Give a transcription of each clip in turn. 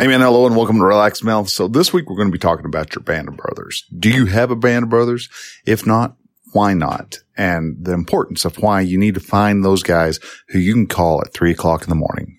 Hey man, hello and welcome to Relaxed Male. So this week we're going to be talking about your band of brothers. Do you have a band of brothers? If not, why not? And the importance of why you need to find those guys who you can call at three o'clock in the morning.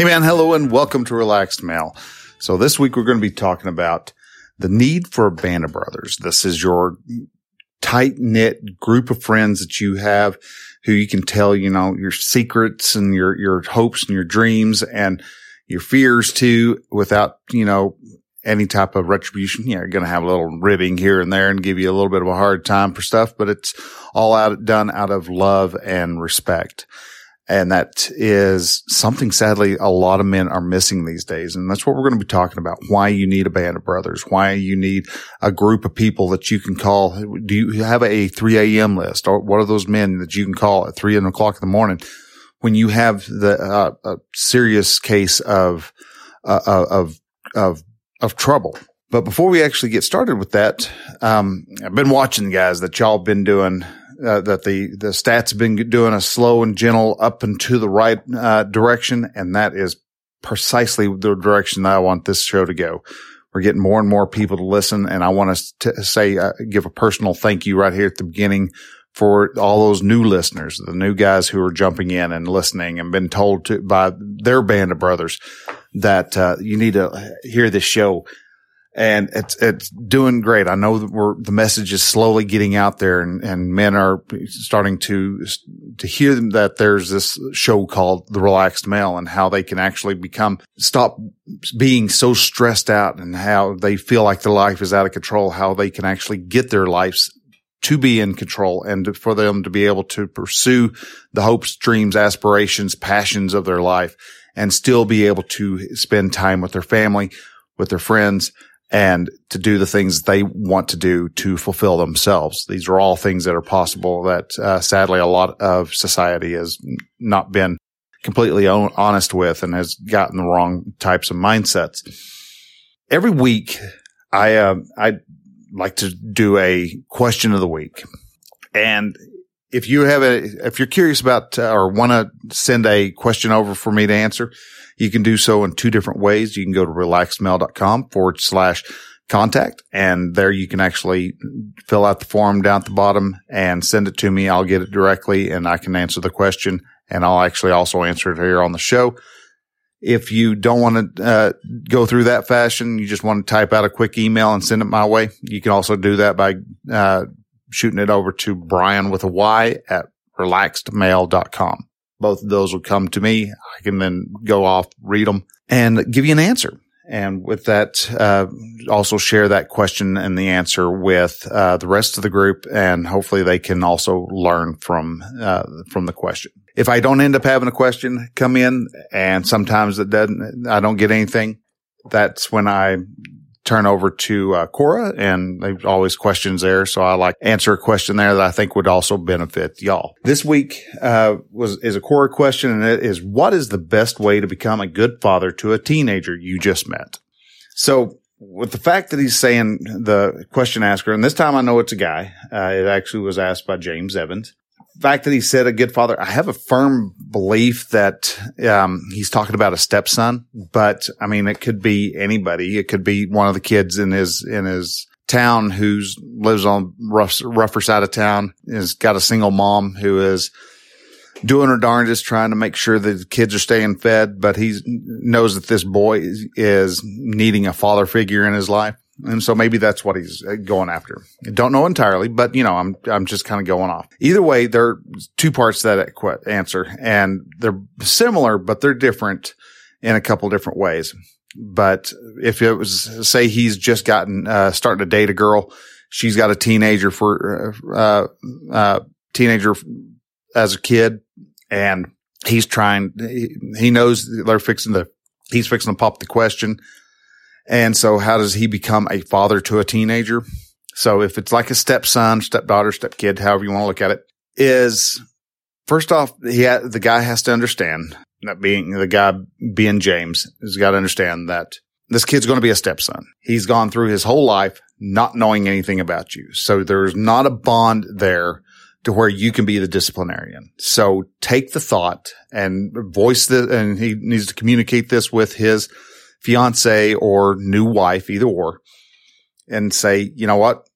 Hey man, hello and welcome to Relaxed Male. So this week we're going to be talking about the need for a band of brothers. This is your tight knit group of friends that you have who you can tell, you know, your secrets and your, your hopes and your dreams and your fears too without, you know, any type of retribution. Yeah, you're going to have a little ribbing here and there and give you a little bit of a hard time for stuff, but it's all out done out of love and respect. And that is something sadly a lot of men are missing these days. And that's what we're going to be talking about. Why you need a band of brothers, why you need a group of people that you can call. Do you have a 3 a.m. list or what are those men that you can call at three o'clock in the morning when you have the uh, a serious case of, uh, of, of, of trouble? But before we actually get started with that, um, I've been watching guys that y'all been doing uh, that the the stats have been doing a slow and gentle up and to the right uh, direction, and that is precisely the direction that I want this show to go. We're getting more and more people to listen, and I want to say uh, give a personal thank you right here at the beginning for all those new listeners, the new guys who are jumping in and listening and been told to by their band of brothers that uh, you need to hear this show and it's it's doing great. I know that we're the message is slowly getting out there, and, and men are starting to to hear that there's this show called The Relaxed Male, and how they can actually become stop being so stressed out, and how they feel like their life is out of control. How they can actually get their lives to be in control, and for them to be able to pursue the hopes, dreams, aspirations, passions of their life, and still be able to spend time with their family, with their friends and to do the things they want to do to fulfill themselves. These are all things that are possible that uh, sadly a lot of society has not been completely honest with and has gotten the wrong types of mindsets. Every week, I uh, I like to do a question of the week, and if you have a if you're curious about uh, or want to send a question over for me to answer, you can do so in two different ways. You can go to relaxedmale.com forward slash contact and there you can actually fill out the form down at the bottom and send it to me. I'll get it directly and I can answer the question and I'll actually also answer it here on the show. If you don't want to uh, go through that fashion, you just want to type out a quick email and send it my way. You can also do that by uh, shooting it over to Brian with a Y at relaxedmale.com both of those will come to me. I can then go off, read them and give you an answer. And with that, uh, also share that question and the answer with uh, the rest of the group, and hopefully they can also learn from uh, from the question. If I don't end up having a question come in, and sometimes it doesn't, I don't get anything. That's when I turn over to uh, Quora, and there's always questions there. So I like answer a question there that I think would also benefit y'all. This week uh, was is a Quora question, and it is: What is the best way to become a good father to a teenager you just met? So. With the fact that he's saying the question asker, and this time I know it's a guy, uh, it actually was asked by James Evans fact that he said a good father, I have a firm belief that um, he's talking about a stepson, but I mean, it could be anybody. It could be one of the kids in his in his town who's lives on rough, rougher side of town, has got a single mom who is doing her darndest trying to make sure that the kids are staying fed, but he knows that this boy is, is needing a father figure in his life. And so maybe that's what he's uh, going after. Don't know entirely, but you know, I'm, I'm just kind of going off. Either way, there are two parts to that answer and they're similar, but they're different in a couple different ways. But if it was, say he's just gotten, uh, starting to date a girl she's got a teenager for, uh, uh, teenager as a kid and he's trying, he, he knows they're fixing the, he's fixing to pop the question. And so how does he become a father to a teenager? So if it's like a stepson, stepdaughter, stepkid, however you want to look at it, is first off, he ha- the guy has to understand that being the guy being James has got to understand that this kid's going to be a stepson. He's gone through his whole life not knowing anything about you. So there's not a bond there to where you can be the disciplinarian. So take the thought and voice the, and he needs to communicate this with his fiance or new wife, either or, and say, you know what?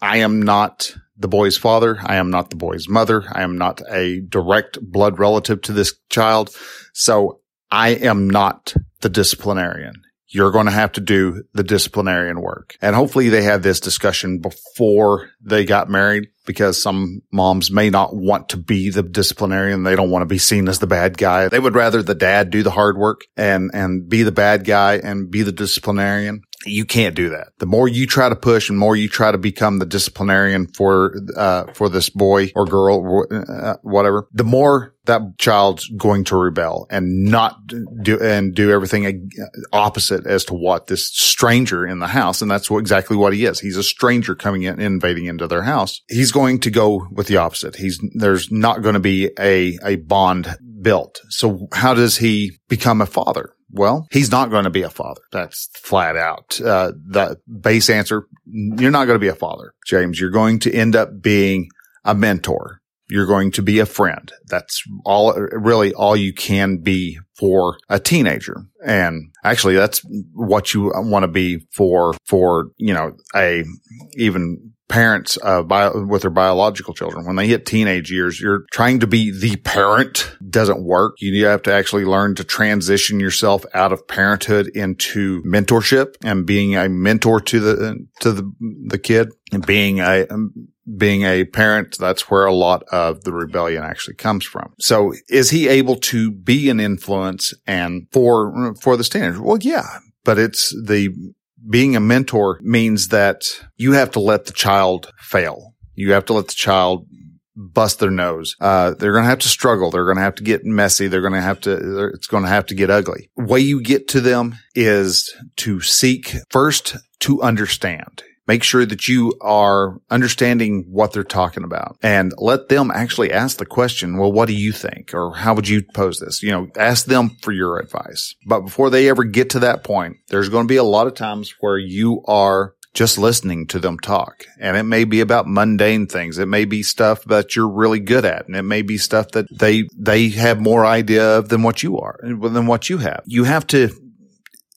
I am not the boy's father. I am not the boy's mother. I am not a direct blood relative to this child. So I am not the disciplinarian. You're going to have to do the disciplinarian work. And hopefully they had this discussion before they got married because some moms may not want to be the disciplinarian. They don't want to be seen as the bad guy. They would rather the dad do the hard work and, and be the bad guy and be the disciplinarian you can't do that. The more you try to push and more you try to become the disciplinarian for, uh, for this boy or girl, uh, whatever, the more that child's going to rebel and not do, and do everything opposite as to what this stranger in the house. And that's what, exactly what he is. He's a stranger coming in, invading into their house. He's going to go with the opposite. He's, there's not going to be a, a bond built. So how does he become a father? Well, he's not going to be a father. That's flat out. Uh, the base answer, you're not going to be a father, James. You're going to end up being a mentor. You're going to be a friend. That's all, really all you can be for a teenager. And actually that's what you want to be for, for, you know, a even parents uh, bio, with their biological children. When they hit teenage years, you're trying to be the parent doesn't work. You have to actually learn to transition yourself out of parenthood into mentorship and being a mentor to the to the the kid and being a being a parent, that's where a lot of the rebellion actually comes from. So is he able to be an influence and for, for the teenager? Well, yeah, but it's the being a mentor means that you have to let the child fail. You have to let the child bust their nose. Uh, they're going to have to struggle. They're going to have to get messy. They're going to have to, it's going to have to get ugly. Way you get to them is to seek first to understand. Make sure that you are understanding what they're talking about and let them actually ask the question. Well, what do you think? Or how would you pose this? You know, ask them for your advice. But before they ever get to that point, there's going to be a lot of times where you are just listening to them talk. And it may be about mundane things. It may be stuff that you're really good at. And it may be stuff that they, they have more idea of than what you are, than what you have. You have to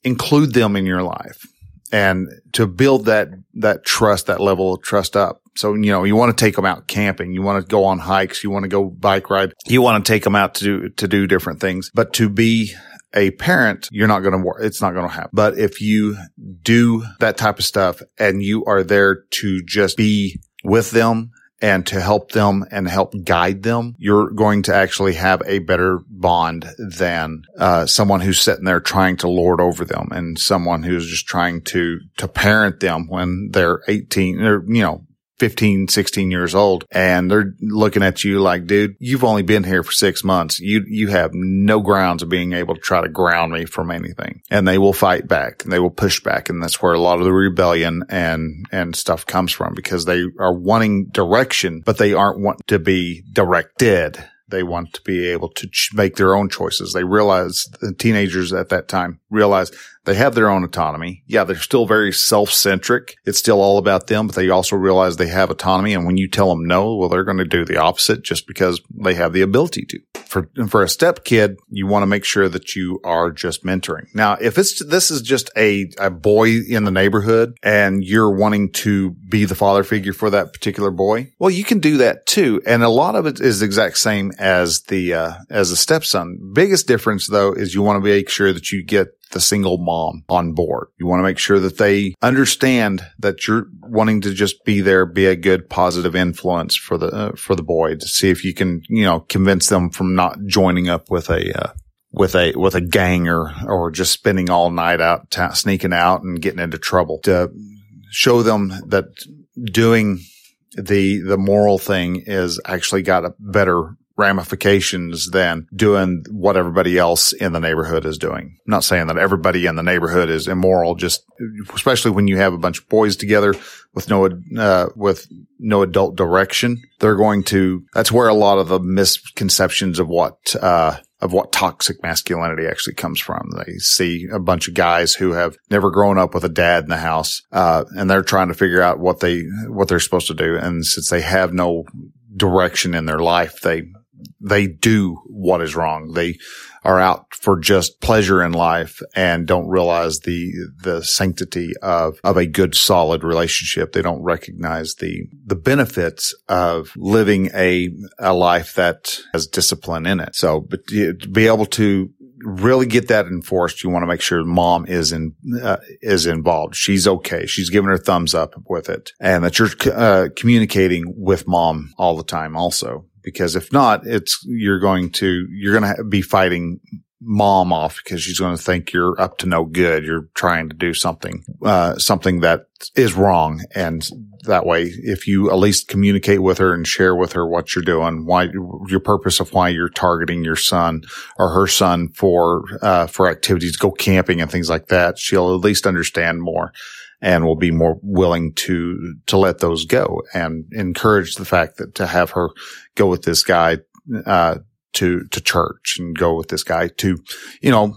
include them in your life and to build that, that trust, that level of trust up. So, you know, you want to take them out camping. You want to go on hikes. You want to go bike ride. You want to take them out to do, to do different things, but to be a parent, you're not going to work. It's not going to happen. But if you do that type of stuff and you are there to just be with them and to help them and help guide them, you're going to actually have a better bond than uh, someone who's sitting there trying to lord over them and someone who's just trying to to parent them when they're 18 or you know 15, 16 years old and they're looking at you like, dude, you've only been here for six months. You, you have no grounds of being able to try to ground me from anything. And they will fight back and they will push back. And that's where a lot of the rebellion and, and stuff comes from because they are wanting direction, but they aren't want to be directed. They want to be able to ch- make their own choices. They realize the teenagers at that time realize they have their own autonomy. Yeah, they're still very self-centric. It's still all about them, but they also realize they have autonomy. And when you tell them no, well, they're going to do the opposite just because they have the ability to. For, for a step kid, you want to make sure that you are just mentoring. Now, if it's, this is just a, a boy in the neighborhood and you're wanting to be the father figure for that particular boy, well, you can do that too. And a lot of it is the exact same as the, uh, as a stepson. Biggest difference though is you want to make sure that you get the single mom on board. You want to make sure that they understand that you're wanting to just be there, be a good positive influence for the, uh, for the boy to see if you can, you know, convince them from not joining up with a, uh, with a with a gang or or just spending all night out t- sneaking out and getting into trouble to show them that doing the the moral thing is actually got a better ramifications than doing what everybody else in the neighborhood is doing. I'm not saying that everybody in the neighborhood is immoral, just especially when you have a bunch of boys together with no, uh, with no adult direction. They're going to, that's where a lot of the misconceptions of what, uh, of what toxic masculinity actually comes from. They see a bunch of guys who have never grown up with a dad in the house, uh, and they're trying to figure out what they, what they're supposed to do. And since they have no direction in their life, they they do what is wrong. They are out for just pleasure in life and don't realize the, the sanctity of, of a good, solid relationship. They don't recognize the, the benefits of living a, a life that has discipline in it. So, but to be able to really get that enforced, you want to make sure mom is in uh, is involved. She's okay. She's giving her thumbs up with it, and that you're uh, communicating with mom all the time. Also, because if not, it's, you're going to, you're going to be fighting mom off because she's going to think you're up to no good. You're trying to do something, uh, something that is wrong. And that way, if you at least communicate with her and share with her what you're doing, why your purpose of why you're targeting your son or her son for, uh, for activities, go camping and things like that, she'll at least understand more and will be more willing to, to let those go and encourage the fact that to have her go with this guy, uh, to, to church and go with this guy to, you know,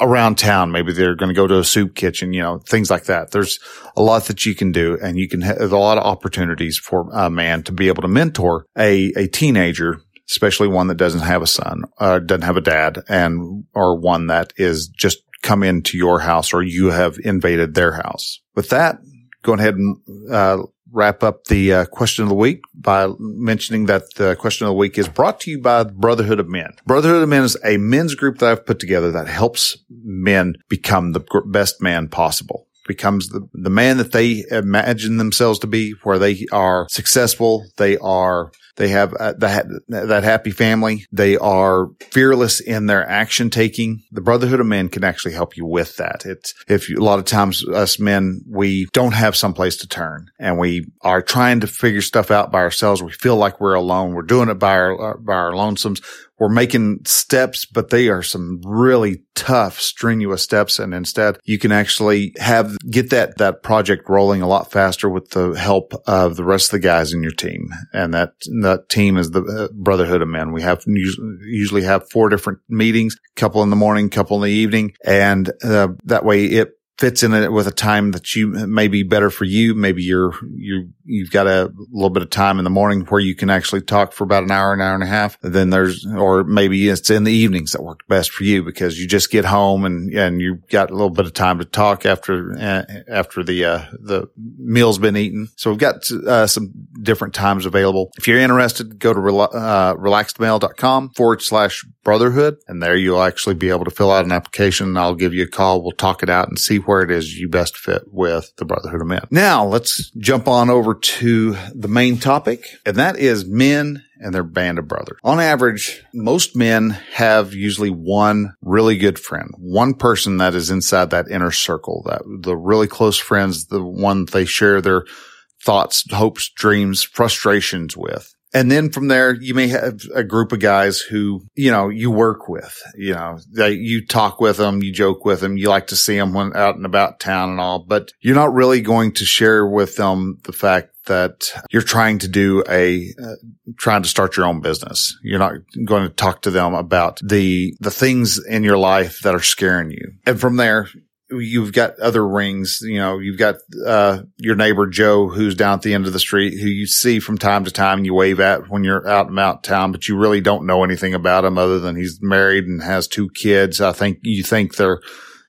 around town. Maybe they're going to go to a soup kitchen, you know, things like that. There's a lot that you can do and you can have a lot of opportunities for a man to be able to mentor a, a teenager especially one that doesn't have a son, uh, doesn't have a dad and, or one that is just come into your house or you have invaded their house. With that, go ahead and uh, wrap up the uh, question of the week by mentioning that the question of the week is brought to you by Brotherhood of Men. Brotherhood of Men is a men's group that I've put together that helps men become the best man possible becomes the, the man that they imagine themselves to be, where they are successful. They are they have uh, that, that happy family. They are fearless in their action taking. The Brotherhood of Men can actually help you with that. It's if you, a lot of times us men, we don't have someplace to turn and we are trying to figure stuff out by ourselves. We feel like we're alone. We're doing it by our, by our lonesomes we're making steps, but they are some really tough, strenuous steps. And instead you can actually have, get that, that project rolling a lot faster with the help of the rest of the guys in your team. And that, that team is the uh, Brotherhood of Men. We have usually have four different meetings, couple in the morning, couple in the evening. And uh, that way it fits in it with a time that you may be better for you. Maybe you're, you, you've got a little bit of time in the morning where you can actually talk for about an hour, an hour and a half. then there's, or maybe it's in the evenings that work best for you because you just get home and, and you've got a little bit of time to talk after, uh, after the, uh, the meal's been eaten. So we've got, uh, some different times available. If you're interested, go to, uh, relaxedmale.com forward slash brotherhood. And there you'll actually be able to fill out an application. I'll give you a call. We'll talk it out and see where it is you best fit with the Brotherhood of Men. Now let's jump on over to the main topic, and that is men and their band of brothers. On average, most men have usually one really good friend, one person that is inside that inner circle, that the really close friends, the one they share their thoughts, hopes, dreams, frustrations with. And then from there, you may have a group of guys who, you know, you work with, you know, they, you talk with them, you joke with them, you like to see them when out and about town and all, but you're not really going to share with them the fact that you're trying to do a, uh, trying to start your own business. You're not going to talk to them about the, the things in your life that are scaring you. And from there, you've got other rings, you know, you've got, uh, your neighbor Joe who's down at the end of the street who you see from time to time and you wave at when you're out and about town, but you really don't know anything about him other than he's married and has two kids. I think you think they're,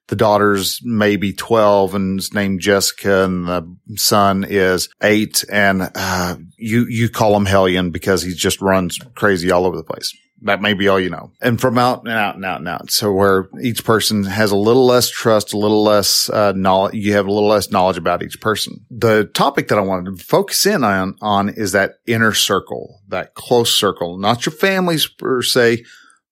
the daughter's maybe 12 and is named Jessica and the son is eight. And, uh, you, you call him Hellion because he just runs crazy all over the place that may be all you know. And from out and out and out and out. So where each person has a little less trust, a little less uh, knowledge, you have a little less knowledge about each person. The topic that I wanted to focus in on, on is that inner circle, that close circle, not your families per se,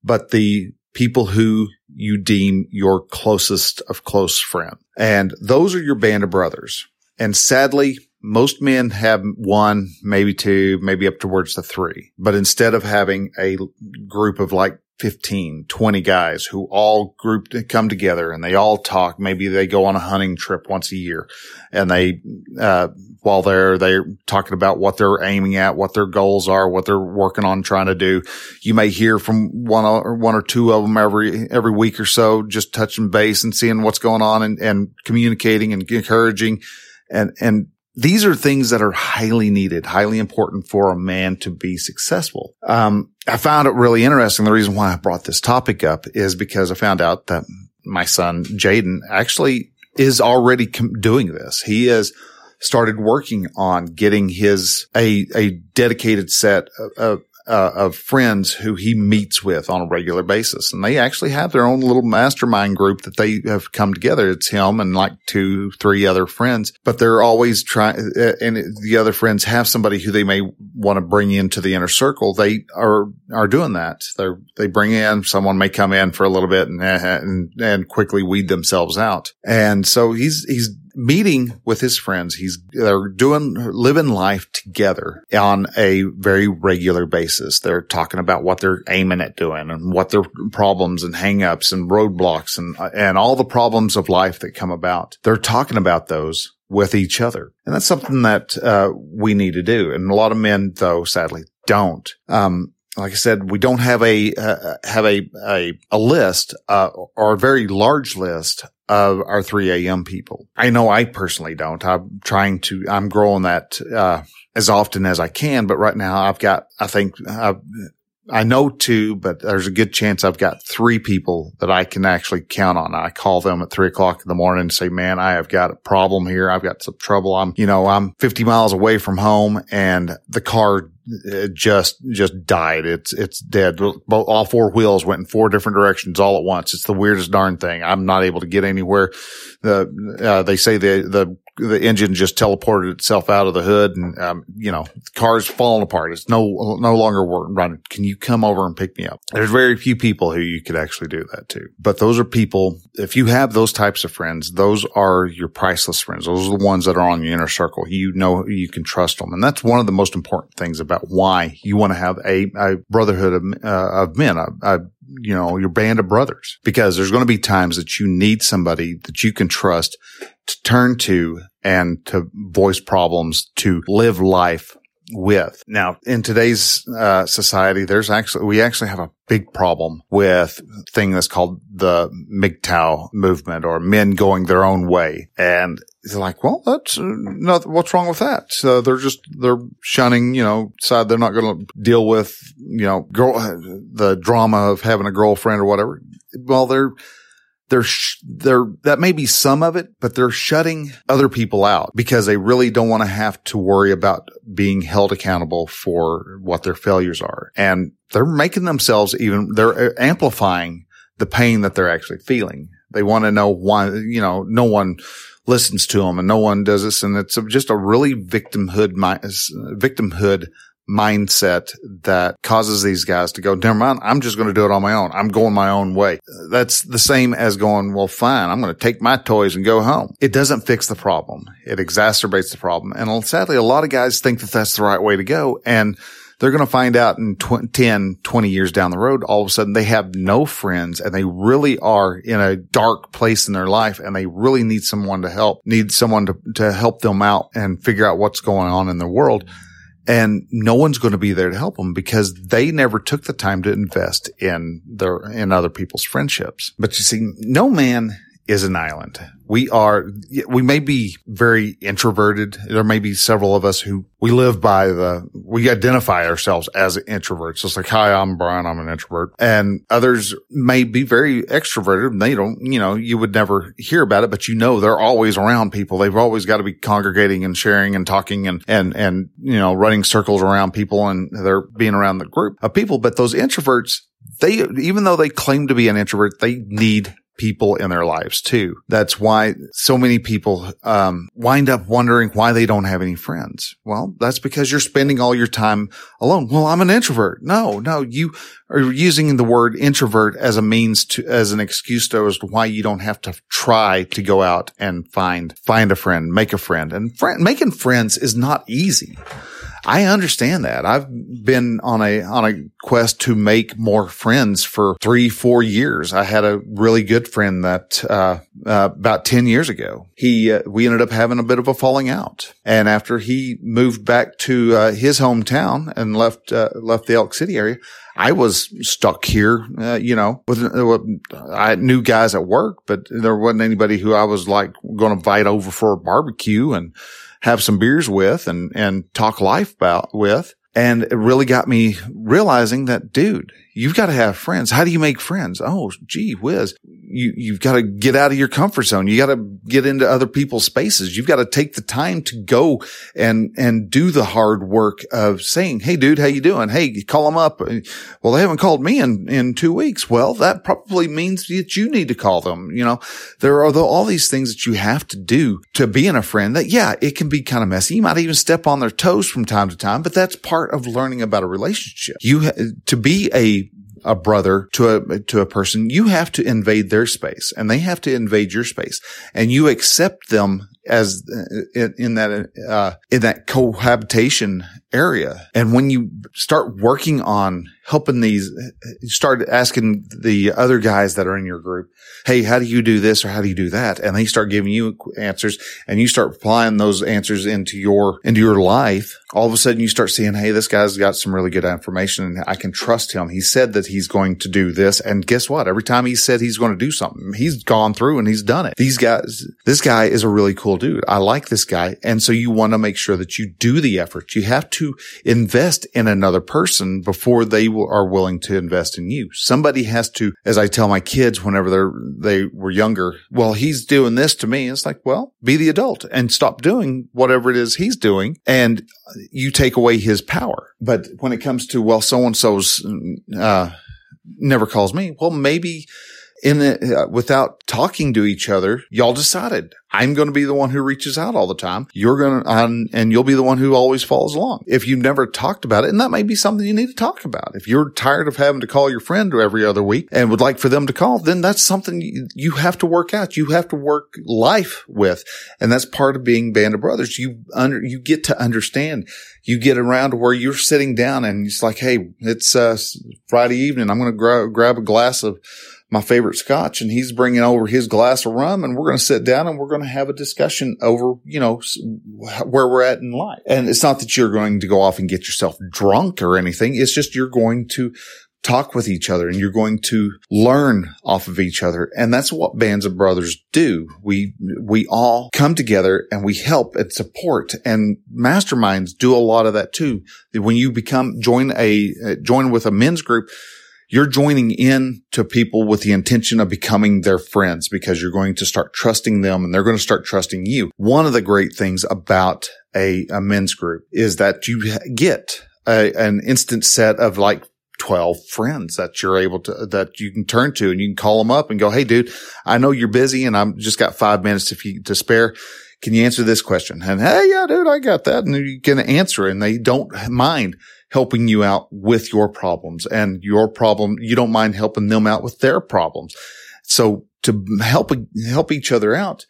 but the people who you deem your closest of close friend. And those are your band of brothers. And sadly, most men have one, maybe two, maybe up towards the three. But instead of having a group of like 15, 20 guys who all group come together and they all talk. Maybe they go on a hunting trip once a year and they, uh, while they're, they're talking about what they're aiming at, what their goals are, what they're working on trying to do. You may hear from one or one or two of them every, every week or so, just touching base and seeing what's going on and, and communicating and encouraging and, and these are things that are highly needed, highly important for a man to be successful. Um, I found it really interesting. The reason why I brought this topic up is because I found out that my son Jaden actually is already com- doing this. He has started working on getting his a a dedicated set of, of uh, of friends who he meets with on a regular basis. And they actually have their own little mastermind group that they have come together. It's him and like two, three other friends, but they're always trying, uh, and the other friends have somebody who they may want to bring into the inner circle. They are, are doing that. They're, they bring in someone may come in for a little bit and, and, and quickly weed themselves out. And so he's, he's meeting with his friends. He's they're doing living life together on a very regular basis. They're talking about what they're aiming at doing and what their problems and hangups and roadblocks and and all the problems of life that come about. They're talking about those with each other, and that's something that uh, we need to do. And a lot of men, though, sadly, don't. Um, like I said, we don't have a uh, have a a, a list uh, or a very large list of our 3 a.m. people. I know I personally don't. I'm trying to. I'm growing that uh, as often as I can, but right now I've got. I think I've, I know two, but there's a good chance I've got three people that I can actually count on. I call them at three o'clock in the morning and say, man, I have got a problem here. I've got some trouble. I'm, you know, I'm 50 miles away from home and the car just, just died. It's, it's dead. All four wheels went in four different directions all at once. It's the weirdest darn thing. I'm not able to get anywhere. The, uh, they say the, the the engine just teleported itself out of the hood and, um, you know, the car's falling apart. It's no, no longer running. Can you come over and pick me up? There's very few people who you could actually do that to, but those are people. If you have those types of friends, those are your priceless friends. Those are the ones that are on your inner circle. You know, you can trust them. And that's one of the most important things about why you want to have a, a brotherhood of, uh, of men, a, a you know, your band of brothers because there's going to be times that you need somebody that you can trust to turn to and to voice problems to live life with. Now, in today's uh, society, there's actually, we actually have a big problem with thing that's called the MGTOW movement or men going their own way. And they're like, well, that's uh, not, what's wrong with that? So they're just, they're shunning, you know, side they're not going to deal with, you know, girl, the drama of having a girlfriend or whatever. Well, they're, they're, sh- they're, that may be some of it, but they're shutting other people out because they really don't want to have to worry about being held accountable for what their failures are. And they're making themselves even, they're uh, amplifying the pain that they're actually feeling. They want to know why, you know, no one listens to them and no one does this. And it's just a really victimhood, victimhood mindset that causes these guys to go, never mind. I'm just going to do it on my own. I'm going my own way. That's the same as going, well, fine. I'm going to take my toys and go home. It doesn't fix the problem. It exacerbates the problem. And uh, sadly, a lot of guys think that that's the right way to go. And they're going to find out in tw- 10, 20 years down the road, all of a sudden they have no friends and they really are in a dark place in their life and they really need someone to help, need someone to, to help them out and figure out what's going on in the world and no one's going to be there to help them because they never took the time to invest in their in other people's friendships. But you see, no man is an island. We are, we may be very introverted. There may be several of us who we live by the, we identify ourselves as introverts. It's like, hi, I'm Brian. I'm an introvert. And others may be very extroverted. They don't, you know, you would never hear about it, but you know, they're always around people. They've always got to be congregating and sharing and talking and, and, and, you know, running circles around people and they're being around the group of people. But those introverts, they, even though they claim to be an introvert, they need people in their lives too. That's why so many people um, wind up wondering why they don't have any friends. Well, that's because you're spending all your time alone. Well, I'm an introvert. No, no, you are using the word introvert as a means to, as an excuse to as to why you don't have to try to go out and find, find a friend, make a friend. And friend, making friends is not easy. I understand that. I've been on a, on a quest to make more friends for three, four years. I had a really good friend that, uh, uh, about 10 years ago, he, uh, we ended up having a bit of a falling out. And after he moved back to, uh, his hometown and left, uh, left the Elk City area, I was stuck here, uh, you know, with, I knew guys at work, but there wasn't anybody who I was like going to invite over for a barbecue and, have some beers with and, and talk life about with. And it really got me realizing that, dude, You've got to have friends. How do you make friends? Oh, gee whiz. You, you've got to get out of your comfort zone. You got to get into other people's spaces. You've got to take the time to go and, and do the hard work of saying, Hey, dude, how you doing? Hey, call them up. Well, they haven't called me in, in two weeks. Well, that probably means that you need to call them. You know, there are the, all these things that you have to do to being a friend that, yeah, it can be kind of messy. You might even step on their toes from time to time, but that's part of learning about a relationship. You, to be a a brother to a to a person, you have to invade their space, and they have to invade your space, and you accept them as uh, in, that uh, in that cohabitation area. And when you start working on helping these, start asking the other guys that are in your group, Hey, how do you do this or how do you do that? And they start giving you answers and you start applying those answers into your, into your life. All of a sudden you start seeing, Hey, this guy's got some really good information and I can trust him. He said that he's going to do this. And guess what? Every time he said he's going to do something, he's gone through and he's done it. These guys, this guy is a really cool dude. I like this guy. And so you want to make sure that you do the effort. You have to invest in another person before they are willing to invest in you. Somebody has to, as I tell my kids whenever they're, they were younger, well, he's doing this to me. It's like, well, be the adult and stop doing whatever it is he's doing. And you take away his power. But when it comes to, well, so and so's, uh, never calls me. Well, maybe in uh, without talking to each other, y'all decided I'm going to be the one who reaches out all the time. You're going to, um, and you'll be the one who always follows along. If you've never talked about it, and that may be something you need to talk about. If you're tired of having to call your friend every other week and would like for them to call, then that's something you, you have to work out. You have to work life with. And that's part of being band of brothers. You under, you get to understand. You get around to where you're sitting down and it's like, Hey, it's, uh, Friday evening. I'm going to gra- grab a glass of, my favorite scotch and he's bringing over his glass of rum and we're going to sit down and we're going to have a discussion over, you know, where we're at in life. And it's not that you're going to go off and get yourself drunk or anything. It's just you're going to talk with each other and you're going to learn off of each other. And that's what bands of brothers do. We, we all come together and we help and support and masterminds do a lot of that too. When you become, join a, uh, join with a men's group, you're joining in to people with the intention of becoming their friends because you're going to start trusting them and they're going to start trusting you. One of the great things about a, a men's group is that you get a, an instant set of like 12 friends that you're able to, that you can turn to and you can call them up and go, Hey, dude, I know you're busy and I'm just got five minutes to, to spare. Can you answer this question? And Hey, yeah, dude, I got that. And you can answer and they don't mind helping you out with your problems and your problem. You don't mind helping them out with their problems. So to help, help each other out,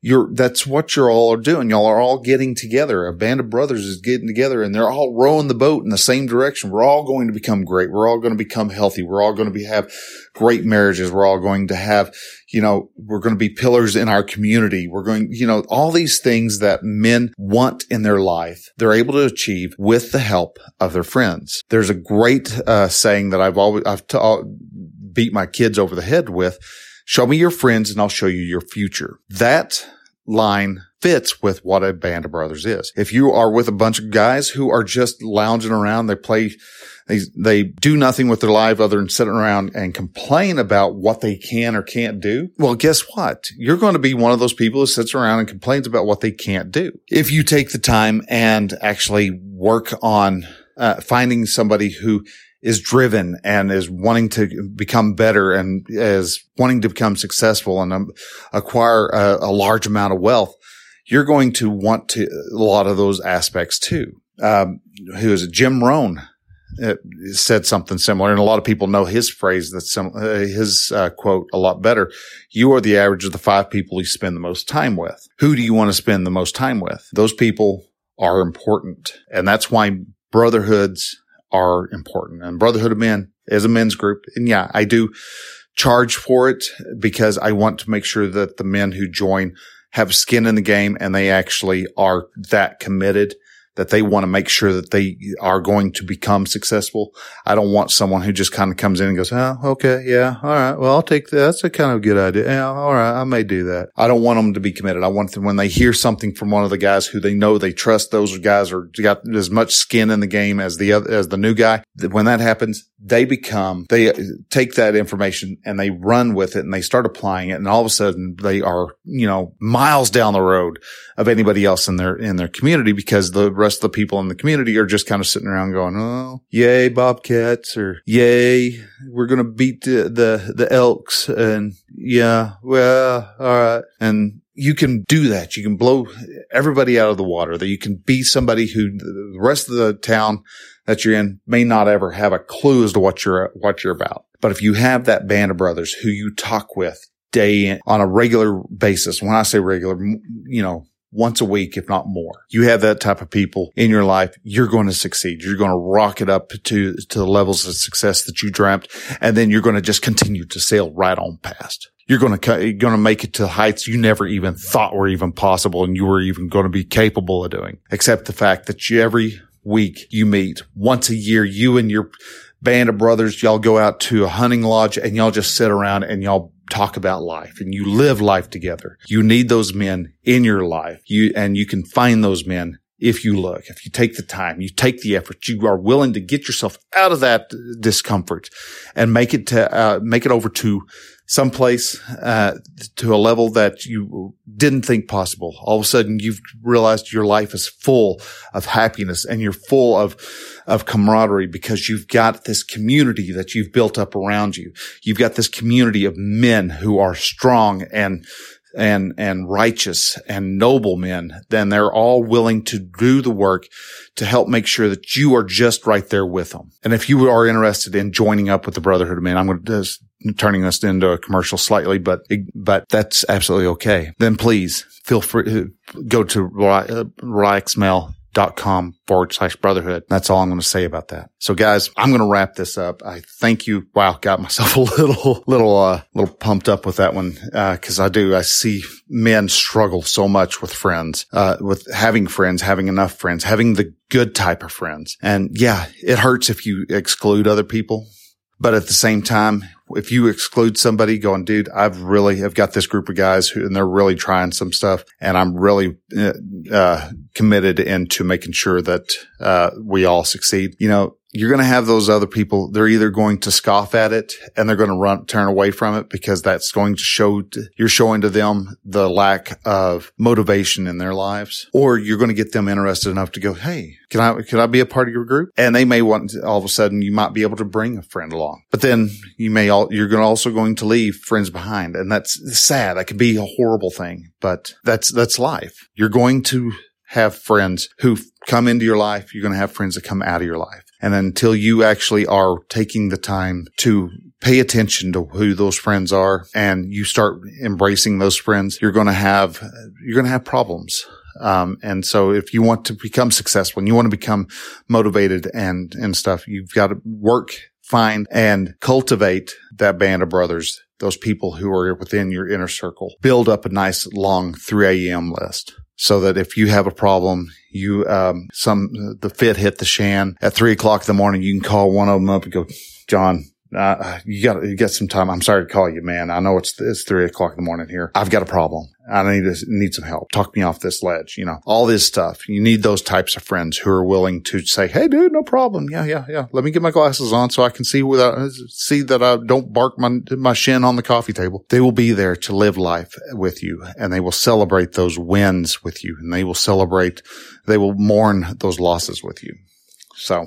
you're, that's what you're all are doing. Y'all are all getting together. A band of brothers is getting together and they're all rowing the boat in the same direction. We're all going to become great. We're all going to become healthy. We're all going to be, have great marriages. We're all going to have, you know, we're going to be pillars in our community. We're going, you know, all these things that men want in their life, they're able to achieve with the help of their friends. There's a great uh, saying that I've always, I've t- beat my kids over the head with Show me your friends and I'll show you your future. That line fits with what a band of brothers is. If you are with a bunch of guys who are just lounging around, they play, they, they do nothing with their life other than sitting around and complain about what they can or can't do. Well, guess what? You're going to be one of those people who sits around and complains about what they can't do. If you take the time and actually work on uh, finding somebody who is driven and is wanting to become better and is wanting to become successful and um, acquire a, a, large amount of wealth, you're going to want to a lot of those aspects too. Um, who is it? Jim Rohn uh, said something similar, and a lot of people know his phrase that's sim- uh, his uh, quote a lot better. You are the average of the five people you spend the most time with. Who do you want to spend the most time with? Those people are important, and that's why brotherhoods are important. And Brotherhood of Men is a men's group, and yeah, I do charge for it because I want to make sure that the men who join have skin in the game and they actually are that committed that they want to make sure that they are going to become successful. I don't want someone who just kind of comes in and goes, Oh, okay. Yeah. All right. Well, I'll take that. That's a kind of good idea. Yeah. All right. I may do that. I don't want them to be committed. I want them when they hear something from one of the guys who they know they trust, those guys are got as much skin in the game as the other, as the new guy. When that happens, they become, they uh, take that information and they run with it and they start applying it. And all of a sudden they are, you know, miles down the road of anybody else in their, in their community because the rest of the people in the community are just kind of sitting around going, Oh, yay, Bobcats or yay, we're going to beat the, the, the Elks. And yeah, well, all right. And you can do that. You can blow everybody out of the water that you can be somebody who the rest of the town that you're in may not ever have a clue as to what you're, what you're about. But if you have that band of brothers who you talk with day in on a regular basis, when I say regular, you know, once a week, if not more. You have that type of people in your life, you're going to succeed. You're going to rock it up to, to the levels of success that you dreamt. And then you're going to just continue to sail right on past. You're going to, you're going to make it to heights you never even thought were even possible and you were even going to be capable of doing, except the fact that you every week you meet once a year, you and your band of brothers, y'all go out to a hunting lodge and y'all just sit around and y'all talk about life and you live life together. You need those men in your life. You, and you can find those men if you look, if you take the time, you take the effort, you are willing to get yourself out of that discomfort and make it to, uh, make it over to someplace uh, to a level that you didn't think possible. All of a sudden, you've realized your life is full of happiness and you're full of of camaraderie because you've got this community that you've built up around you. You've got this community of men who are strong and and and righteous and noble men, then they're all willing to do the work to help make sure that you are just right there with them. And if you are interested in joining up with the Brotherhood of Men, I'm going to just turning this into a commercial slightly, but but that's absolutely okay. Then please feel free to go to relaxedmale dot com forward slash brotherhood. That's all I'm going to say about that. So guys, I'm going to wrap this up. I thank you. Wow. Got myself a little, little, uh, little pumped up with that one. Uh, cause I do, I see men struggle so much with friends, uh, with having friends, having enough friends, having the good type of friends. And yeah, it hurts if you exclude other people. But at the same time, if you exclude somebody going, dude, I've really, I've got this group of guys who, and they're really trying some stuff and I'm really, uh, uh committed into making sure that, uh, we all succeed. You know, you're going to have those other people. They're either going to scoff at it and they're going to run, turn away from it because that's going to show, you're showing to them the lack of motivation in their lives, or you're going to get them interested enough to go, Hey, can I, can I be a part of your group? And they may want to, all of a sudden you might be able to bring a friend along, but then you may all, you're going also going to leave friends behind. And that's sad. That could be a horrible thing, but that's, that's life. You're going to have friends who come into your life. You're going to have friends that come out of your life. And until you actually are taking the time to pay attention to who those friends are and you start embracing those friends, you're going to have, you're going to have problems. Um, and so if you want to become successful and you want to become motivated and, and stuff, you've got to work, find and cultivate that band of brothers, those people who are within your inner circle. Build up a nice long 3 a.m. list so that if you have a problem, you, um, some, the fit hit the shan at three o'clock in the morning, you can call one of them up and go, John, uh, you got you got some time. I'm sorry to call you, man. I know it's it's three o'clock in the morning here. I've got a problem. I need to need some help. Talk me off this ledge. You know, all this stuff. You need those types of friends who are willing to say, "Hey, dude, no problem. Yeah, yeah, yeah. Let me get my glasses on so I can see without see that I don't bark my my shin on the coffee table." They will be there to live life with you, and they will celebrate those wins with you, and they will celebrate. They will mourn those losses with you. So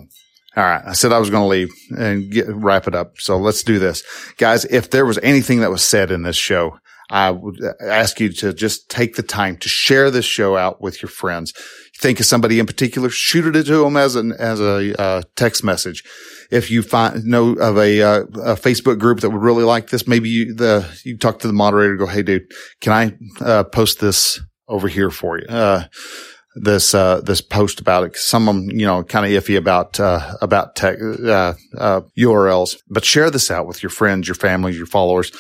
All right. I said I was going to leave and get, wrap it up. So let's do this. Guys, if there was anything that was said in this show, I would ask you to just take the time to share this show out with your friends. Think of somebody in particular, shoot it to them as an, as a uh, text message. If you find know of a, uh, a Facebook group that would really like this, maybe you, the, you talk to the moderator, go, Hey dude, can I, uh, post this over here for you? Uh, this uh, this post about it. Some of them, you know, kind of iffy about uh, about tech uh, URLs, uh, but share this out with your friends, your family, your followers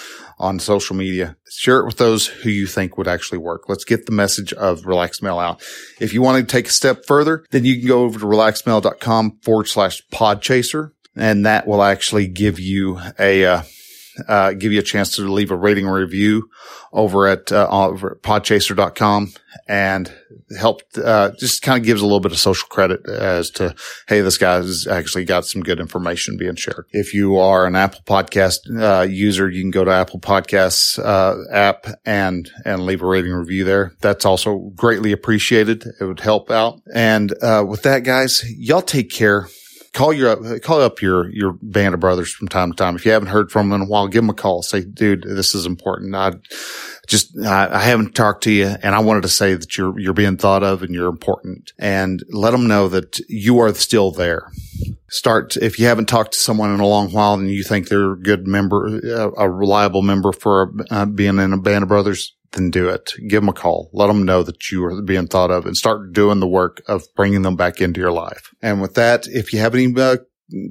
on social media. Share it with those who you think would actually work. Let's get the message of Relaxed Male out. If you want to take a step further, then you can go over to relaxedmale.com forward slash podchaser, and that will actually give you a uh, uh, give you a chance to leave a rating review over at, uh, over podchaser.com and help, uh, just kind of gives a little bit of social credit as to, Hey, this guy's actually got some good information being shared. If you are an Apple podcast, uh, user, you can go to Apple podcasts, uh, app and, and leave a rating review there. That's also greatly appreciated. It would help out. And, uh, with that, guys, y'all take care call your call up your your band of brothers from time to time. If you haven't heard from them in a while, give them a call. Say, dude, this is important. I just I, I haven't talked to you, and I wanted to say that you're you're being thought of and you're important, and let them know that you are still there. Start if you haven't talked to someone in a long while and you think they're a good member, a reliable member for uh, being in a band of brothers then do it. Give them a call. Let them know that you are being thought of and start doing the work of bringing them back into your life. And with that, if you have any uh,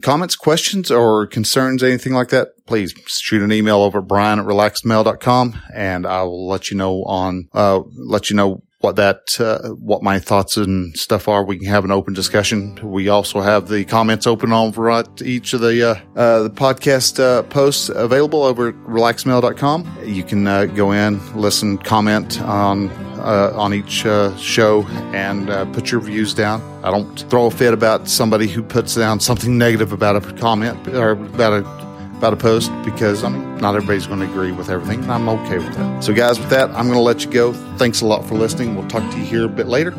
comments, questions, or concerns, anything like that, please shoot an email over at brian at relaxedmale.com and I will let you know on, uh, let you know what that, uh, what my thoughts and stuff are. We can have an open discussion. We also have the comments open on for each of the, uh, uh, the podcast, uh, posts available over at relaxedmale.com. You can, uh, go in, listen, comment on, uh, on each, show and, put your views down. I don't throw a fit about somebody who puts down something negative about a comment or about a about a post because I mean, not everybody's going to agree with everything, and I'm okay with that. So, guys, with that, I'm going to let you go. Thanks a lot for listening. We'll talk to you here a bit later.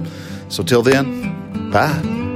So, till then, bye.